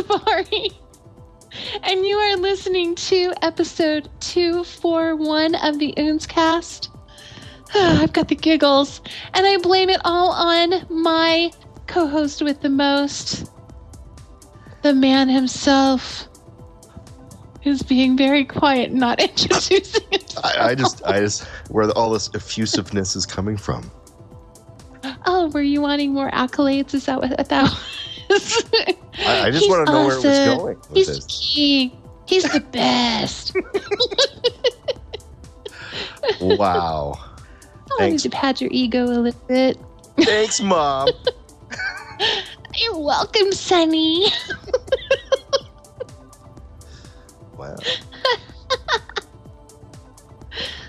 Shibari. And you are listening to episode 241 of the Oontzcast. I've got the giggles. And I blame it all on my co host with the most, the man himself, who's being very quiet, not introducing himself. I, I just, I just, where all this effusiveness is coming from. Oh, were you wanting more accolades? Is that what that was? I, I just want to know where it was awesome. going with He's this. king. He's the best. Wow. I wanted to pat your ego a little bit. Thanks, Mom. You're welcome, Sonny. Wow.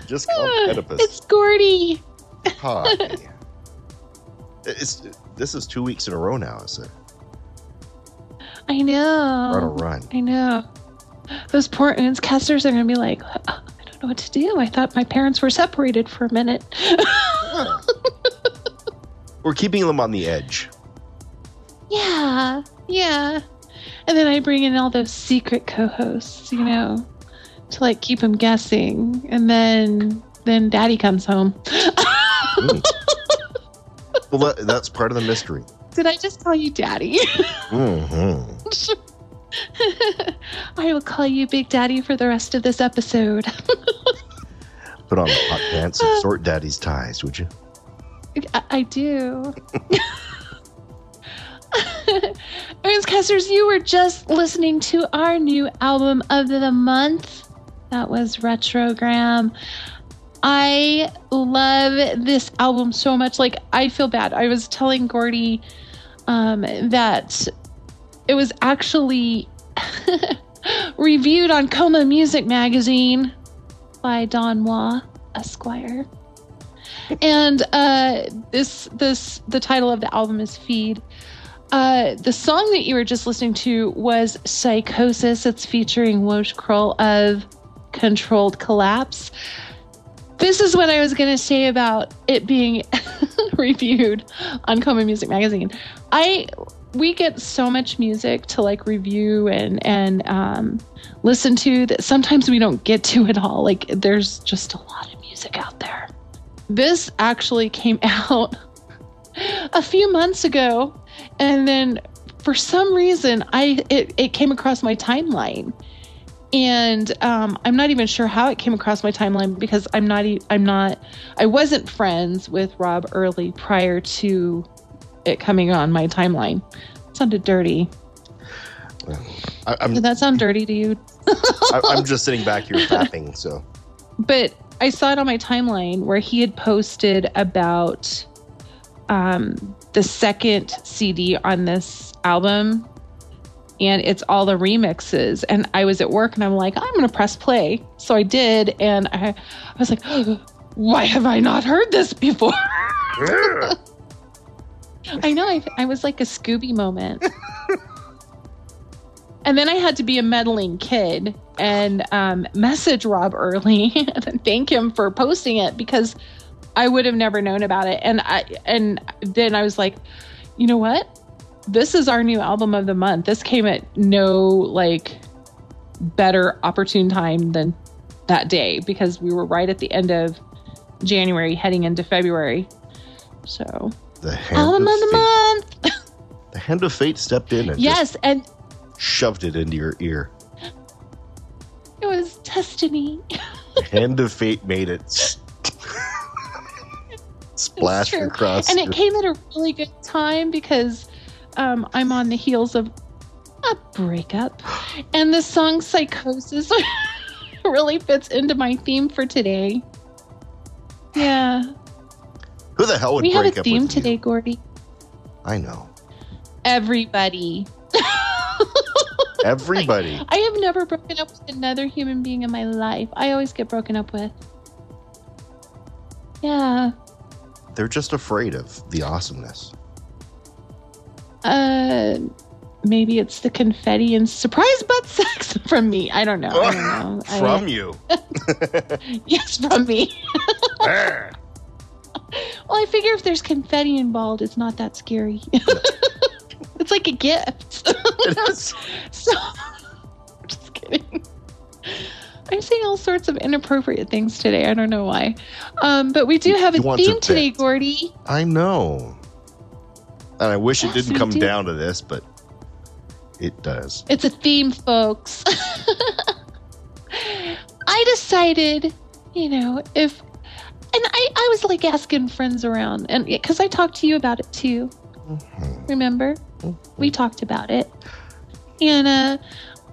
Just call Oedipus. it's Gordy. Hi. It's, this is two weeks in a row now, is it? I We're on a know. run. I know. Those poor casters are going to be like, "Uh, I don't know what to do. I thought my parents were separated for a minute. We're keeping them on the edge. yeah, yeah. And then I bring in all those secret co-hosts, you know, to like keep them guessing. And then then Daddy comes home. Mm. well, that, that's part of the mystery. Did I just call you Daddy? hmm I will call you Big Daddy for the rest of this episode. Put on the hot pants and sort daddy's ties, would you? I, I do. Casters, you were just listening to our new album of the month. That was Retrogramme. I love this album so much. Like, I feel bad. I was telling Gordy um, that it was actually reviewed on Coma Music Magazine by Don Wah, Esquire and uh this this the title of the album is feed Uh, the song that you were just listening to was Psychosis. It's featuring Woj Krol of Controlled Collapse. This is what I was going to say about it being reviewed on Coma Music Magazine. I we get so much music to like review and and um, listen to that sometimes we don't get to it all. Like there's just a lot of music out there. This actually came out a few months ago, and then for some reason I it, it came across my timeline. And um, I'm not even sure how it came across my timeline because I'm not I'm not I wasn't friends with Rob Early prior to it coming on my timeline. It sounded dirty. I, Did that sound dirty to you? I, I'm just sitting back here clapping. So but I saw it on my timeline where he had posted about um, the second CD on this album, and it's all the remixes. And I was at work, and I'm like, I'm gonna press play. So I did, and I, I was like, why have I not heard this before? I know. I, I was like a Scooby moment. and then I had to be a meddling kid and um, message Rob early and thank him for posting it because I would have never known about it. And I and then I was like, you know what? This is our new album of the month. This came at no like better opportune time than that day because we were right at the end of January heading into February. So the hand album of of the fate, month. the hand of fate stepped in and just Yes, and shoved it into your ear. it was destiny. The hand of fate made it splash across. and your- it came at a really good time because um, I'm on the heels of a breakup, and the song "Psychosis" really fits into my theme for today. Yeah, Who the hell would we have a up theme with today, you? Gordy. I know. Everybody. Everybody. I have never broken up with another human being in my life. I always get broken up with. Yeah. They're just afraid of the awesomeness. Uh, maybe it's the confetti and surprise butt sex from me. I don't know. I don't know. I- From you. yes, from me. Well, I figure if there's confetti involved, it's not that scary. it's like a gift. It is. so, I'm just kidding. I'm saying all sorts of inappropriate things today. I don't know why. Um, but we do have a you to theme today. Gordy. I know. And I wish it didn't come do. down to this, but it does. It's a theme, folks. I decided, you know, if, and I, I was like asking friends around, and because I talked to you about it too. Mhm. Remember, Mhm. we talked about it, and uh,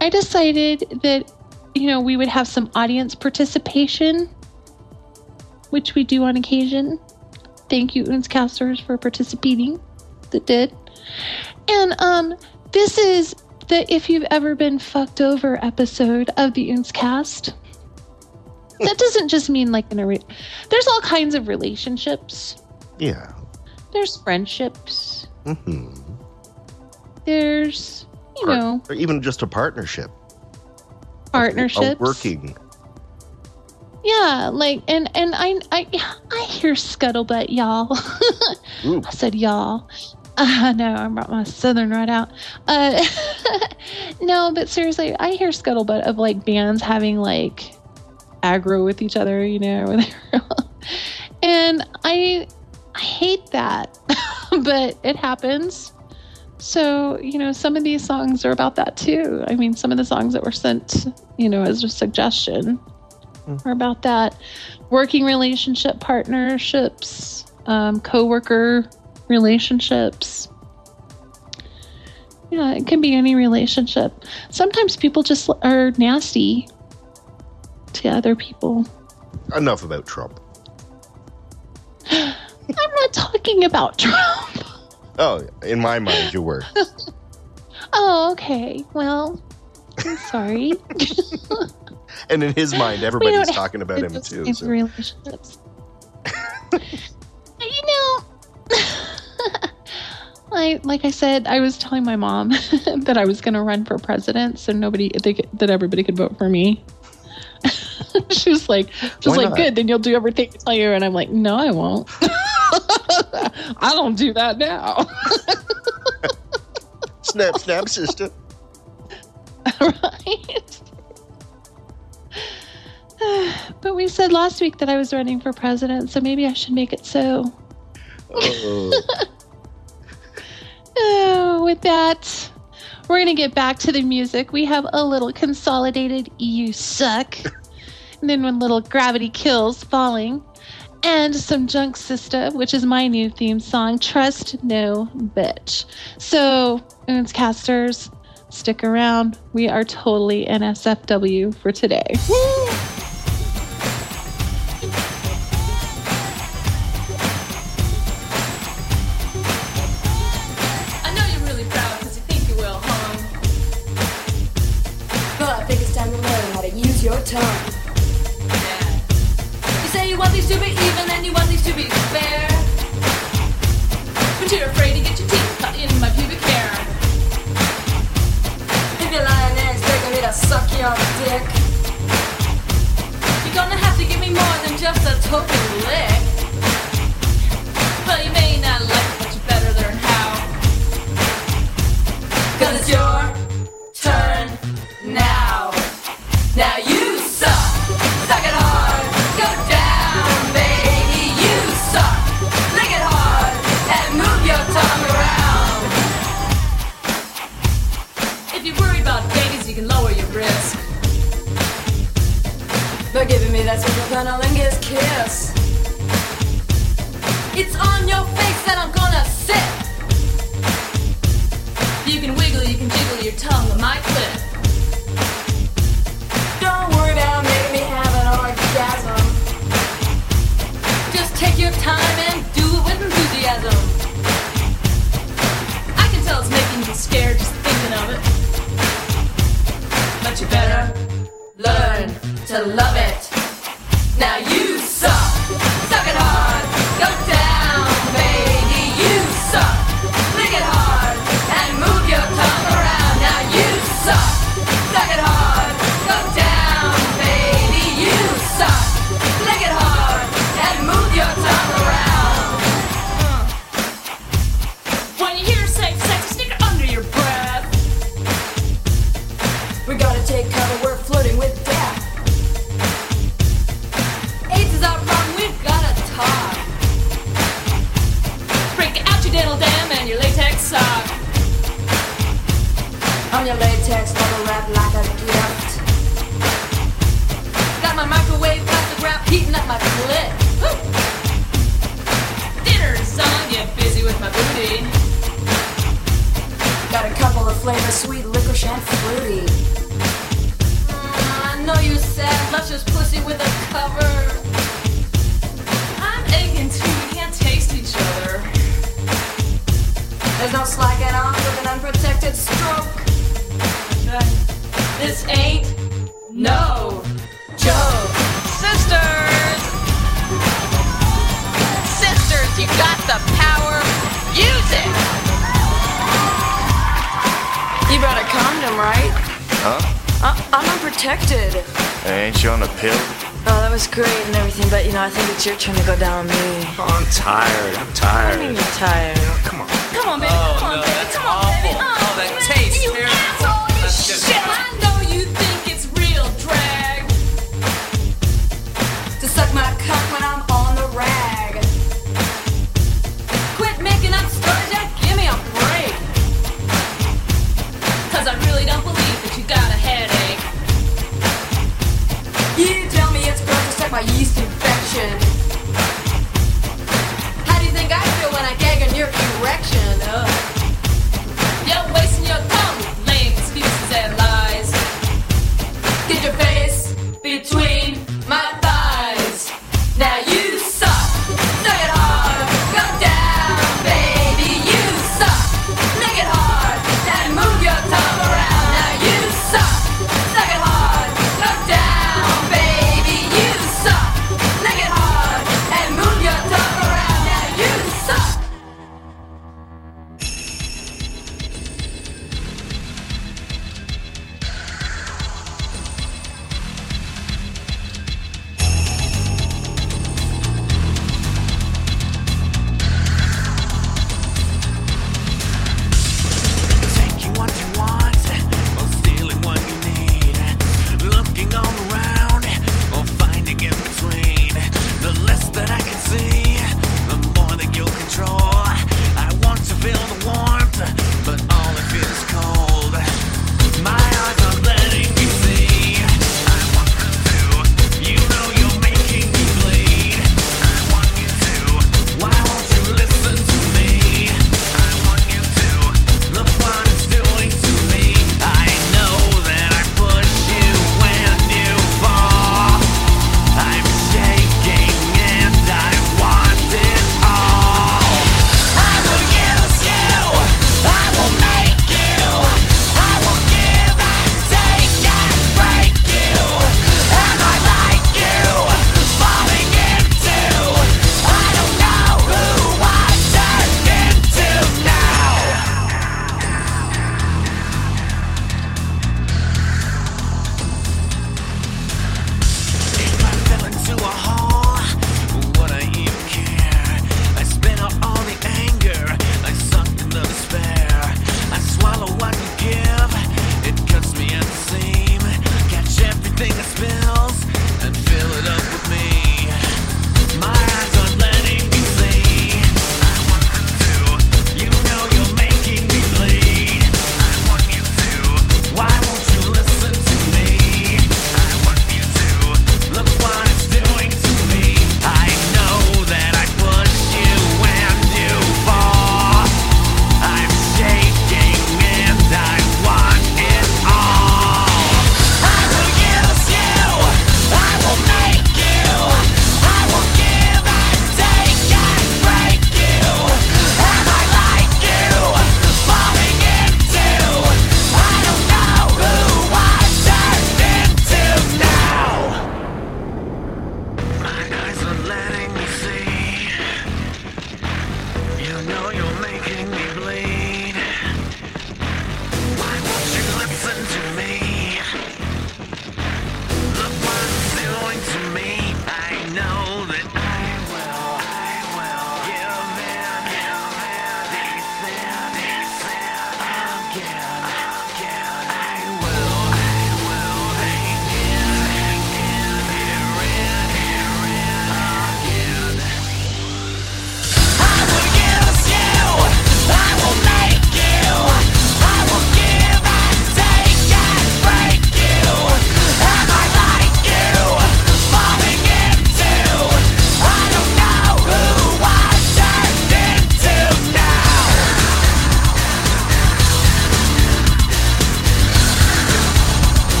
I decided that, you know, we would have some audience participation, which we do on occasion. Thank you, Oontzcasters, for participating. That did, and um, this is the If You've Ever Been Fucked Over episode of the Oontzcast. That doesn't just mean like in a. Re- There's all kinds of relationships. Yeah. There's friendships. Mm-hmm. There's you Part- know Or even just a partnership. Partnership. working. Yeah, like and and I I I hear scuttlebutt, y'all. I said y'all. Uh, no, I brought my southern right out. Uh, no, but seriously, I hear scuttlebutt of like bands having like aggro with each other, you know, and I I hate that, but it happens. So you know, some of these songs are about that too. I mean, some of the songs that were sent, you know, as a suggestion are about that. Working relationship partnerships, um, co-worker relationships. Yeah, it can be any relationship. Sometimes people just are nasty to other people. Enough about Trump. I'm not talking about Trump. Oh, in my mind, you were. oh, okay. Well, I'm sorry. and in his mind, everybody's talking about him too. So. Relationships. you know, I like I said, I was telling my mom that I was going to run for president, so nobody they, that everybody could vote for me. she was like, she's like, good. Then you'll do everything I tell you. And I'm like, no, I won't. I don't do that now. snap, snap, sister. right. but we said last week that I was running for president, so maybe I should make it so. Oh. oh, with that, we're going to get back to the music. We have a little consolidated You Suck and then one little gravity kills falling, and some Junksista, which is my new theme song, Trust No Bitch. So, Oontzcasters, stick around. We are totally NSFW for today. Woo! sweet licorice and fruity. protected. Hey, ain't you on a pill? Oh, that was great and everything, but you know, I think it's your turn to go down on me. Oh, I'm tired. I'm tired. I mean, you're tired. Oh, come on. Come on, baby. Oh, come on, oh, baby. Come on, awful. baby. Oh, oh that baby, tastes terrible.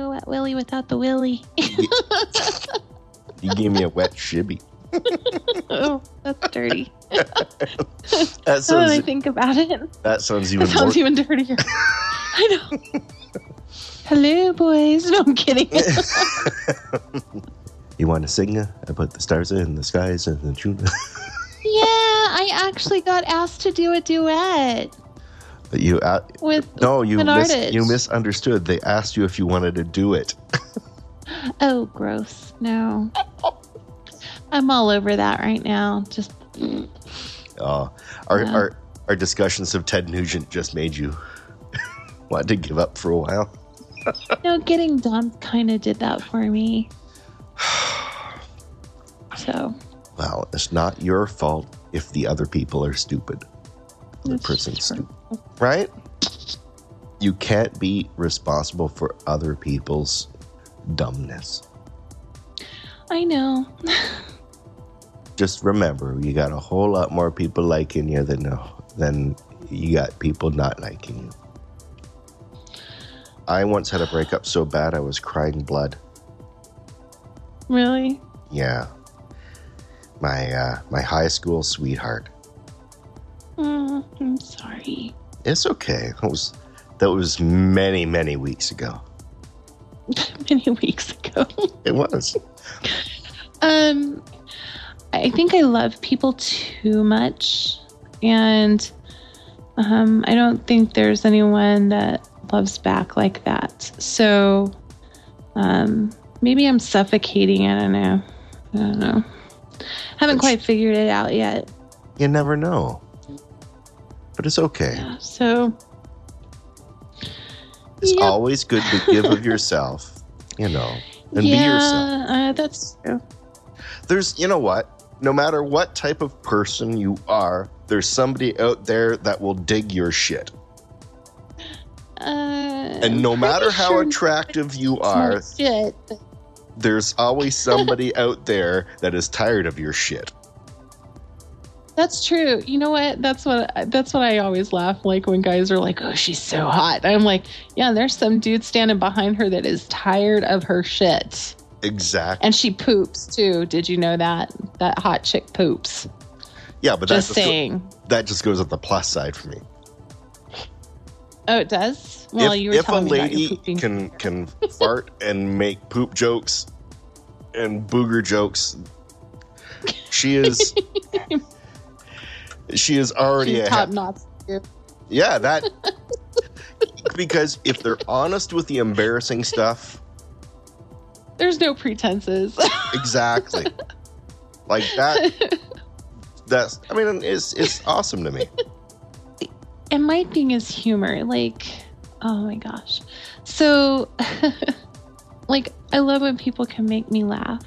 You a wet willy without the willy. You gave me a wet shibby. oh, that's dirty. That Now that I sounds, think about it, that sounds even that more. sounds even dirtier. I know. Hello, boys. No, I'm kidding. you want to sing uh, about the stars in the skies and the tune? yeah, I actually got asked to do a duet you uh, with no, you mis- you misunderstood. They asked you if you wanted to do it. Oh, gross. No. I'm all over that right now. Just Uh, our, our our discussions of Ted Nugent just made you want to give up for a while. no, getting done kind of did that for me. So Well, it's not your fault if the other people are stupid. The That's person's true. stupid, right? You can't be responsible for other people's dumbness. I know. Just remember, you got a whole lot more people liking you than than you got people not liking you. I once had a breakup so bad I was crying blood. Really? Yeah. My uh, my high school sweetheart. Mm, I'm sorry. It's okay. That was that was many many weeks ago. Many weeks ago. It was. Um, I think I love people too much, and um, I don't think there's anyone that loves back like that. So, um, maybe I'm suffocating. I don't know. I don't know. Haven't But quite figured it out yet. You never know. But it's okay. Yeah, so It's Yep. always good to give of yourself, you know, and be yourself. yeah, uh, that's true. There's, you know what? No matter what type of person you are, there's somebody out there that will dig your shit. Uh, And no matter how sure attractive you are, shit. there's always somebody out there that is tired of your shit. That's true. You know what? That's what that's what I always laugh like when guys are like, "Oh, she's so hot." I'm like, "Yeah, there's some dude standing behind her that is tired of her shit." Exactly. And she poops too. Did you know that? That hot chick poops. Yeah, but Just just, go- saying. that just goes at the plus side for me. Oh, it does? Well, if you were if a telling your lady can can fart and make poop jokes and booger jokes, she is she is already She's top notch. yeah that because if they're honest with the embarrassing stuff, There's no pretenses. exactly like that. That's I mean it's it's awesome to me. and my thing is humor like oh my gosh so like i love when people can make me laugh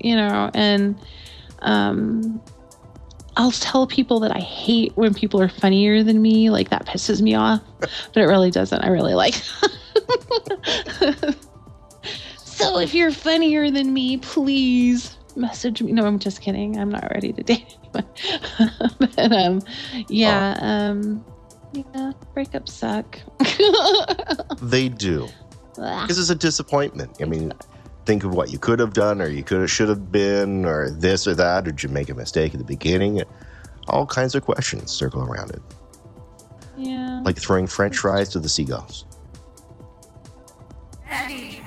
you know and um i'll tell people that i hate when people are funnier than me like that pisses me off but it really doesn't i really like so if you're funnier than me please message me no i'm just kidding i'm not ready to date anyone but um yeah um Yeah, breakups suck. They do. Because it's a disappointment. I mean, think of what you could have done, or you could have, should have been, or this or that, or did you make a mistake at the beginning? All kinds of questions circle around it, yeah. like throwing French fries to the seagulls. Hey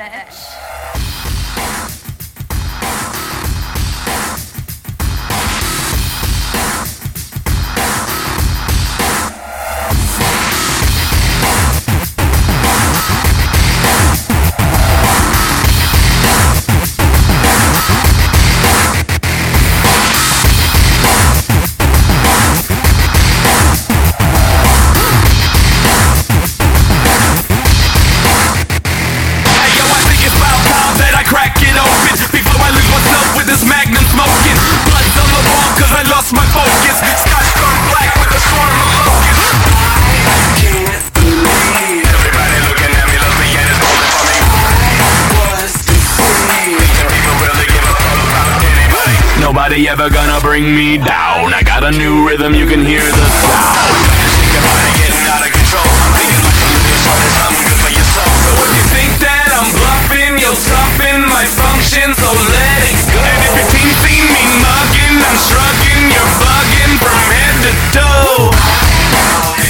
lost my focus. Scotch turned black with a swarm of locusts Everybody looking at me, for me Was People really give a fuck about anybody Nobody ever gonna bring me down. I got a new rhythm, you can hear the sound. Getting out of control. Good for So if you think that I'm bluffing You'll toughen my function, so let it go. And if your team see me mugging I'm shrugging, you're bugging from head to toe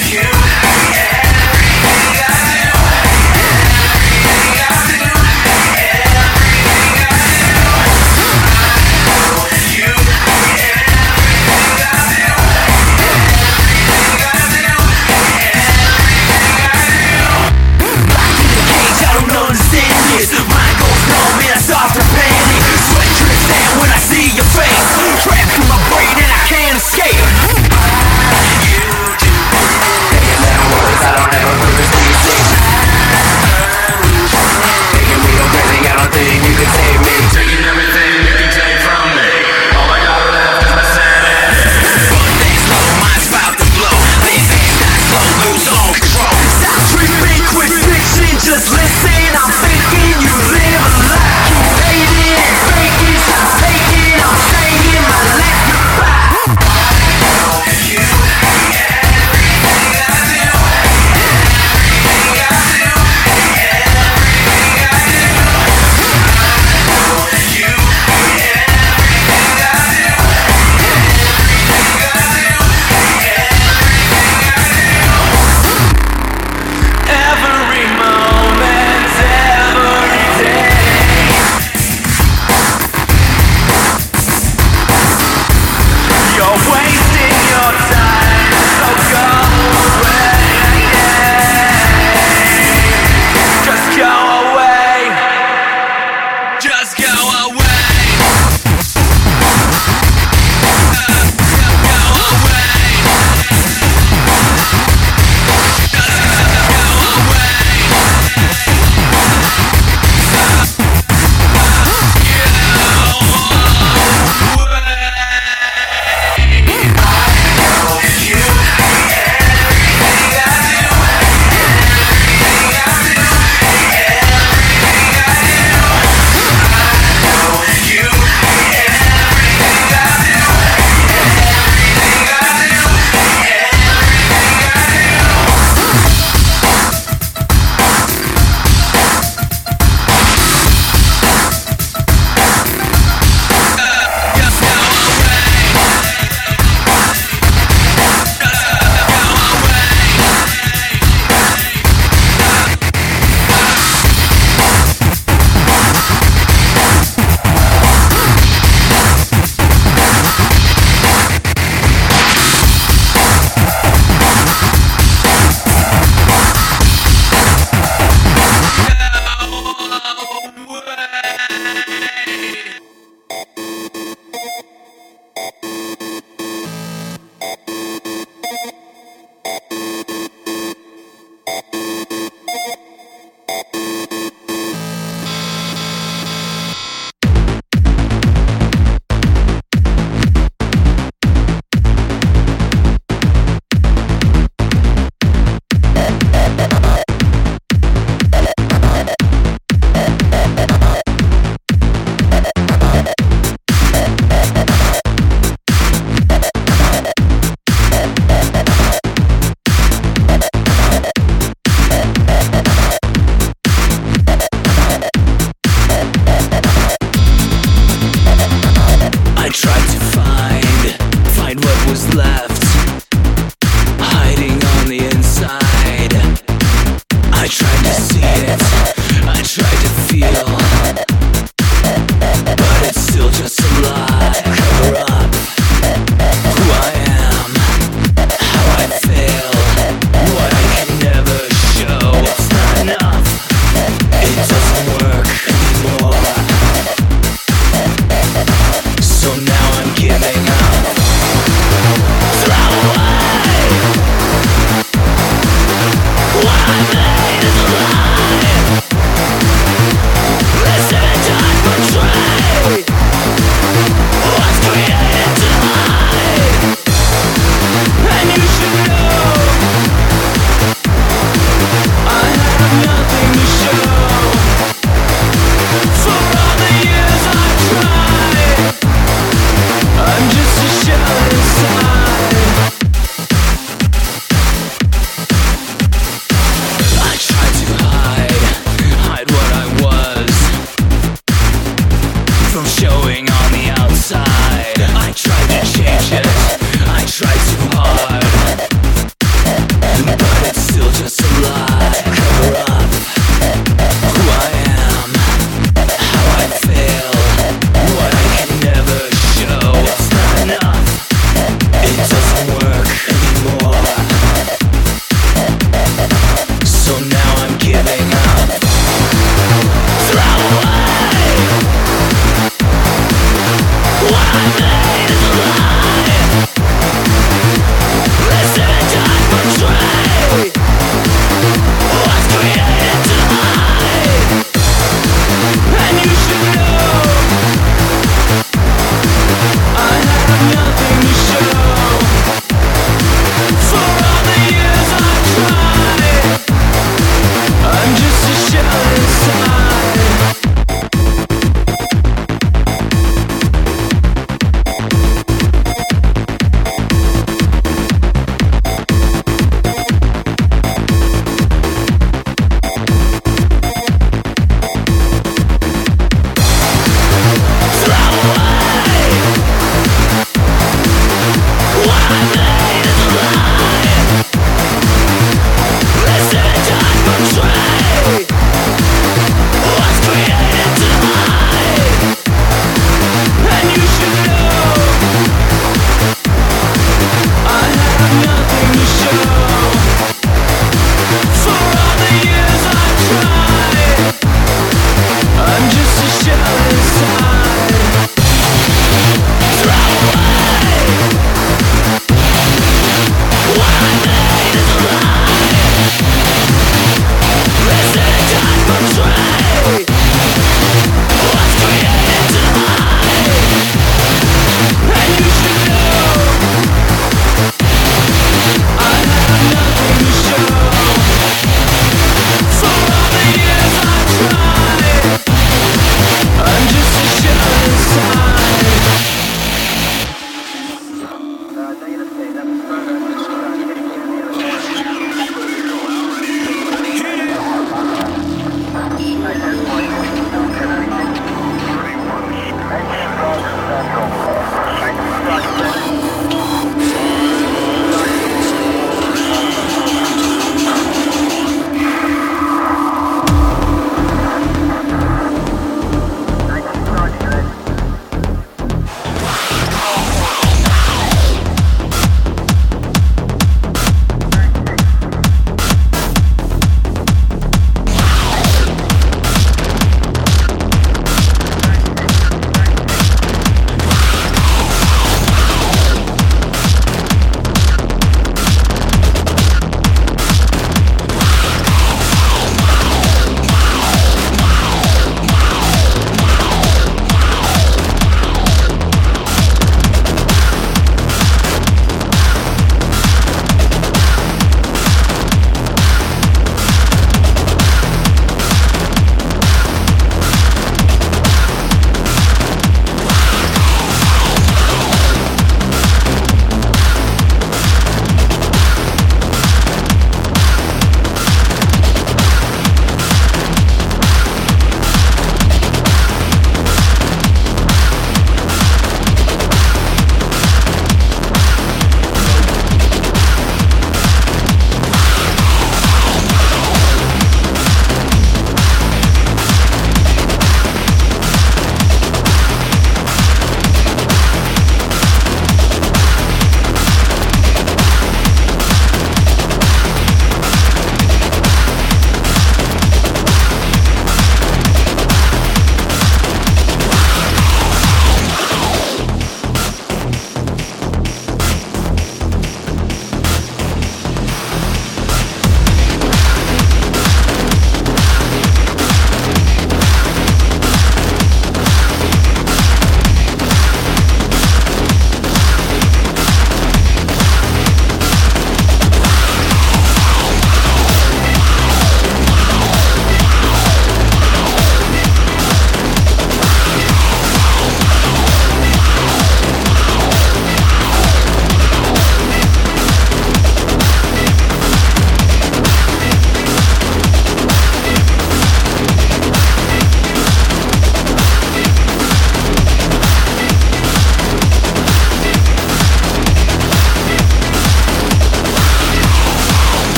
time.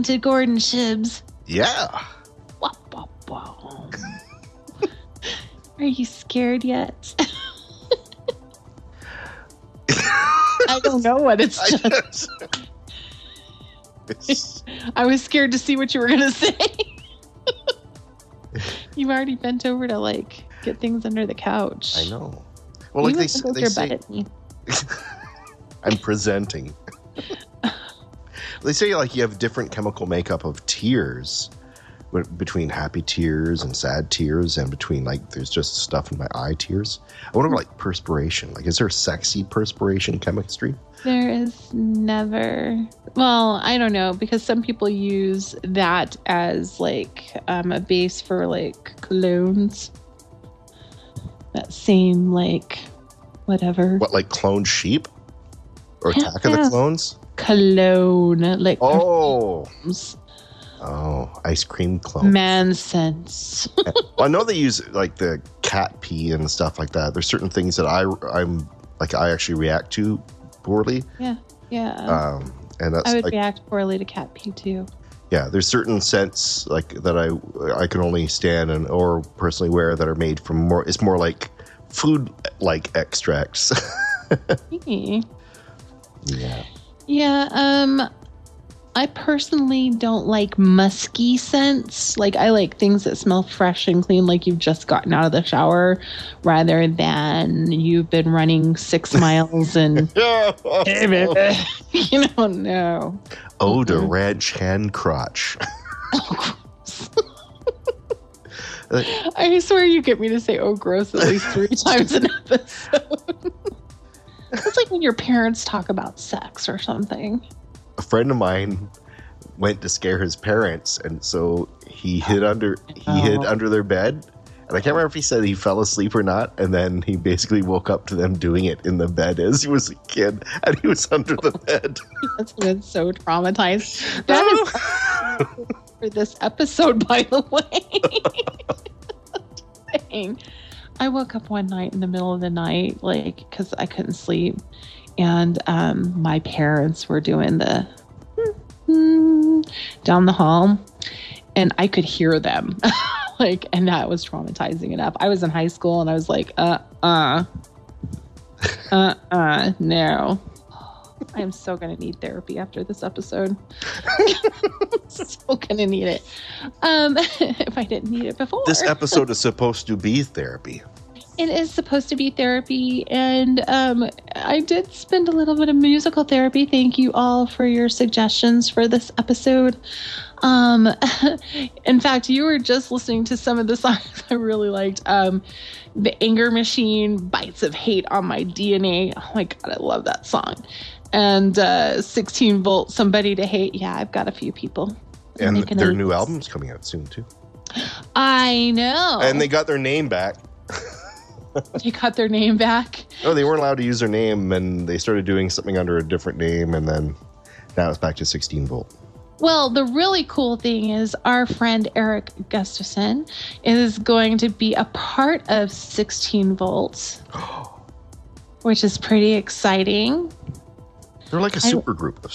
Listening to Gord and Shibs. Yeah. Wah, wah, wah. Are you scared yet? I don't know what it's I just. It's- I was scared to see what you were gonna say. You've already bent over to like get things under the couch. I know. Well, like you they, look they your say. I'm presenting. They say like you have different chemical makeup of tears between happy tears and sad tears, and between like there's just stuff in my eye tears. I wonder like perspiration. Like, is there sexy perspiration chemistry? There is never. Well, I don't know because some people use that as like um, a base for like colognes. That same like whatever What like cloned sheep or Yeah. Attack of the Clones? Cologne like Oh, perfumes. oh, ice cream clone. man sense. well, I know they use like the cat pee and stuff like that. There's certain things that I I'm like I actually react to poorly, yeah, yeah. um, and that's I would like react poorly to cat pee too. yeah. There's certain scents like that I I can only stand and or personally wear that are made from more. It's more like food like extracts. Yeah. Yeah, um I personally don't like musky scents. Like I like things that smell fresh and clean like you've just gotten out of the shower rather than you've been running 6 miles and you know no. Oh, Mhm. ranch hand crotch. I swear you get me to say oh gross at least 3 times an episode. It's like when your parents talk about sex or something. a friend of mine went to scare his parents and so he hid under he hid Oh. under their bed and i can't remember if he said he fell asleep or not and then he basically woke up to them doing it in the bed as he was a kid and he was under the bed That's been so traumatized. That is for this episode, by the way. Dang. I woke up one night in the middle of the night, like, because I couldn't sleep. And um, my parents were doing the down the hall, and I could hear them. like, and that was traumatizing enough. I was in high school and I was like, uh uh, uh uh, no. I am so going to need therapy after this episode. so going to need it. Um, if I didn't need it before. this episode is supposed to be therapy It is supposed to be therapy, and um, I did spend a little bit of musical therapy. Thank you all for your suggestions for this episode. Um, in fact, you were just listening to some of the songs I really liked. Um, the Anger Machine, Bytes of Hate on My DNA. Oh my God, I love that song. And uh, 16 Volt, Somebody to Hate. Yeah, I've got a few people. and their new list. album's coming out soon too I know. and they got their name back they got their name back. oh they weren't allowed to use their name and they started doing something under a different name and then now it's back to 16 volt Well, the really cool thing is our friend Eric Gustafson is going to be a part of 16 volts, which is pretty exciting. They're like a super group of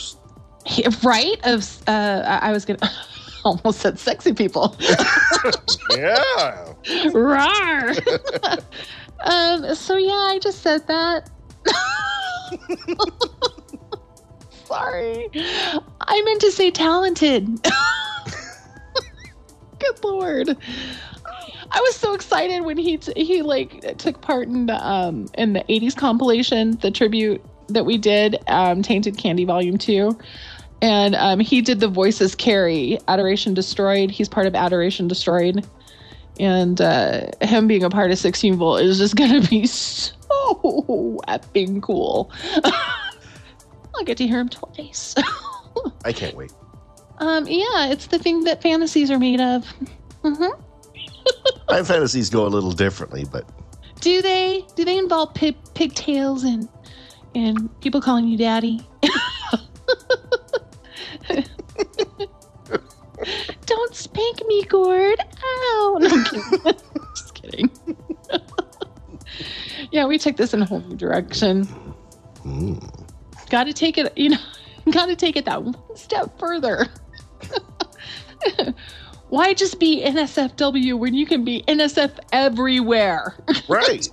Right? Of uh, I I was gonna almost said sexy people. yeah Rawr. um. So yeah, I just said that. Sorry, I meant to say talented. Good lord. I was so excited when he t- he like took part in the um in the 80s compilation, the tribute that we did, um Tainted Candy Volume 2. And um he did the voices carry Adoration Destroyed. He's part of Adoration Destroyed. And uh him being a part of 16 Volt is just gonna be so effing cool. I'll get to hear him twice. i can't wait um yeah, it's the thing that fantasies are made of. hmm my fantasies go a little differently but Do they? Do they involve pig, pigtails and and people calling you daddy? Don't spank me, Gord. Ow. No, kidding. Just kidding. yeah, we took this in a whole new direction. mm. got to take it, you know, got to take it that one step further. Why just be NSFW when you can be NSF everywhere? Right.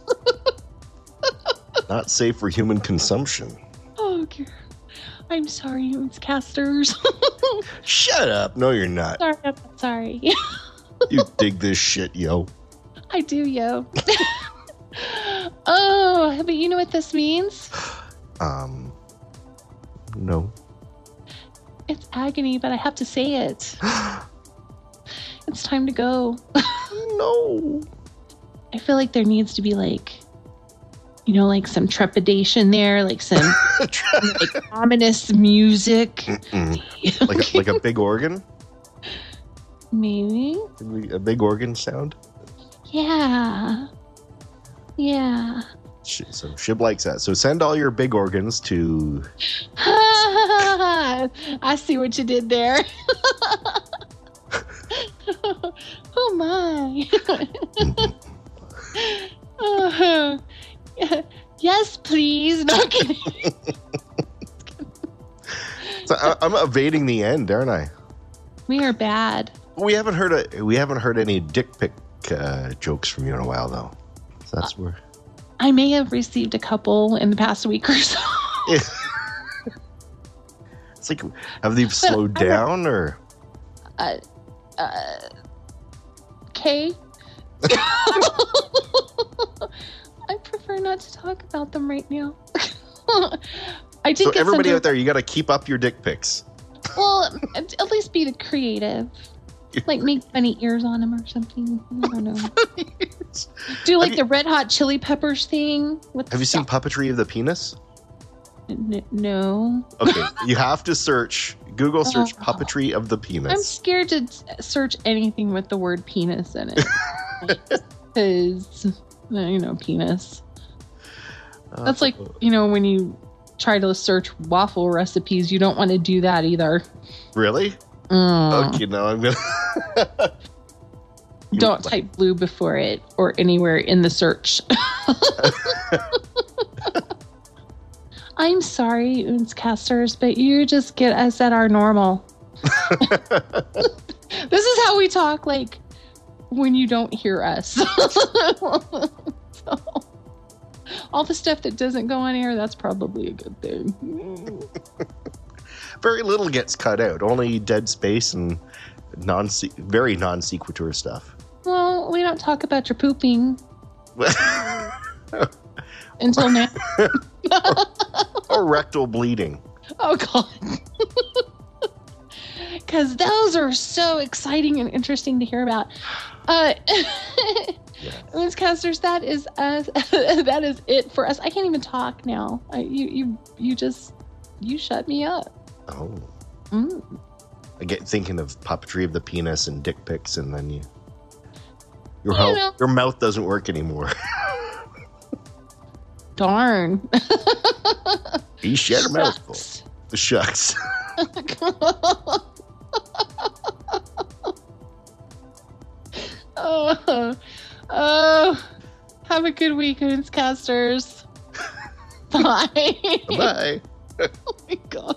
Not safe for human consumption. Oh, dear. I'm sorry, it's casters. Shut up. No, you're not. sorry, I'm sorry. You dig this shit, yo. I do, yo. oh, but you know what this means? Um, no. It's agony, but I have to say it. it's time to go. No. I feel like there needs to be like, you know, like some trepidation there, like some like ominous music. Like a, like a big organ, Maybe. a big organ sound. Yeah. Yeah. So Shib likes that. So send all your big organs to I see what you did there. oh my. Uh, yes, please. No kidding. So I, I'm evading the end, aren't I? We are bad. We haven't heard a, we haven't heard any dick pic uh, jokes from you in a while, though. So that's where. I may have received a couple in the past week or so. It's like, have they slowed don't- down or? uh, uh, okay. Not to talk about them right now. I did So everybody some. out there, you got to keep up your dick pics. Well, at least be the creative. Like make funny ears on them or something. I don't know. Do like you- the red hot chili peppers thing. With Have you seen puppetry of the penis? N- no. Okay, you have to search Google search Oh. puppetry of the penis. I'm scared to search anything with the word penis in it. Because, uh, you know, penis. That's like, you know, when you try to search waffle recipes, you don't want to do that either. really? Mm. Okay, now I'm gonna. Don't type blue before it or anywhere in the search. I'm sorry, Oontzcasters, but you just get us at our normal. this is how we talk, like when you don't hear us. So, all the stuff that doesn't go on air, that's probably a good thing. Very little gets cut out. Only dead space and non very non sequitur stuff. Well, we don't talk about your pooping until now. or rectal bleeding. Oh god. Cause those are so exciting and interesting to hear about. Uh Casters, that is us that is it for us. I can't even talk now. I, you you you just you shut me up. Oh. Mm. I get thinking of puppetry of the penis and dick pics, and then you. Your, hel- your mouth doesn't work anymore. Darn. you shared a mouthful. Shucks. Oh, oh, have a good weekend, casters. Bye. Bye. oh my god.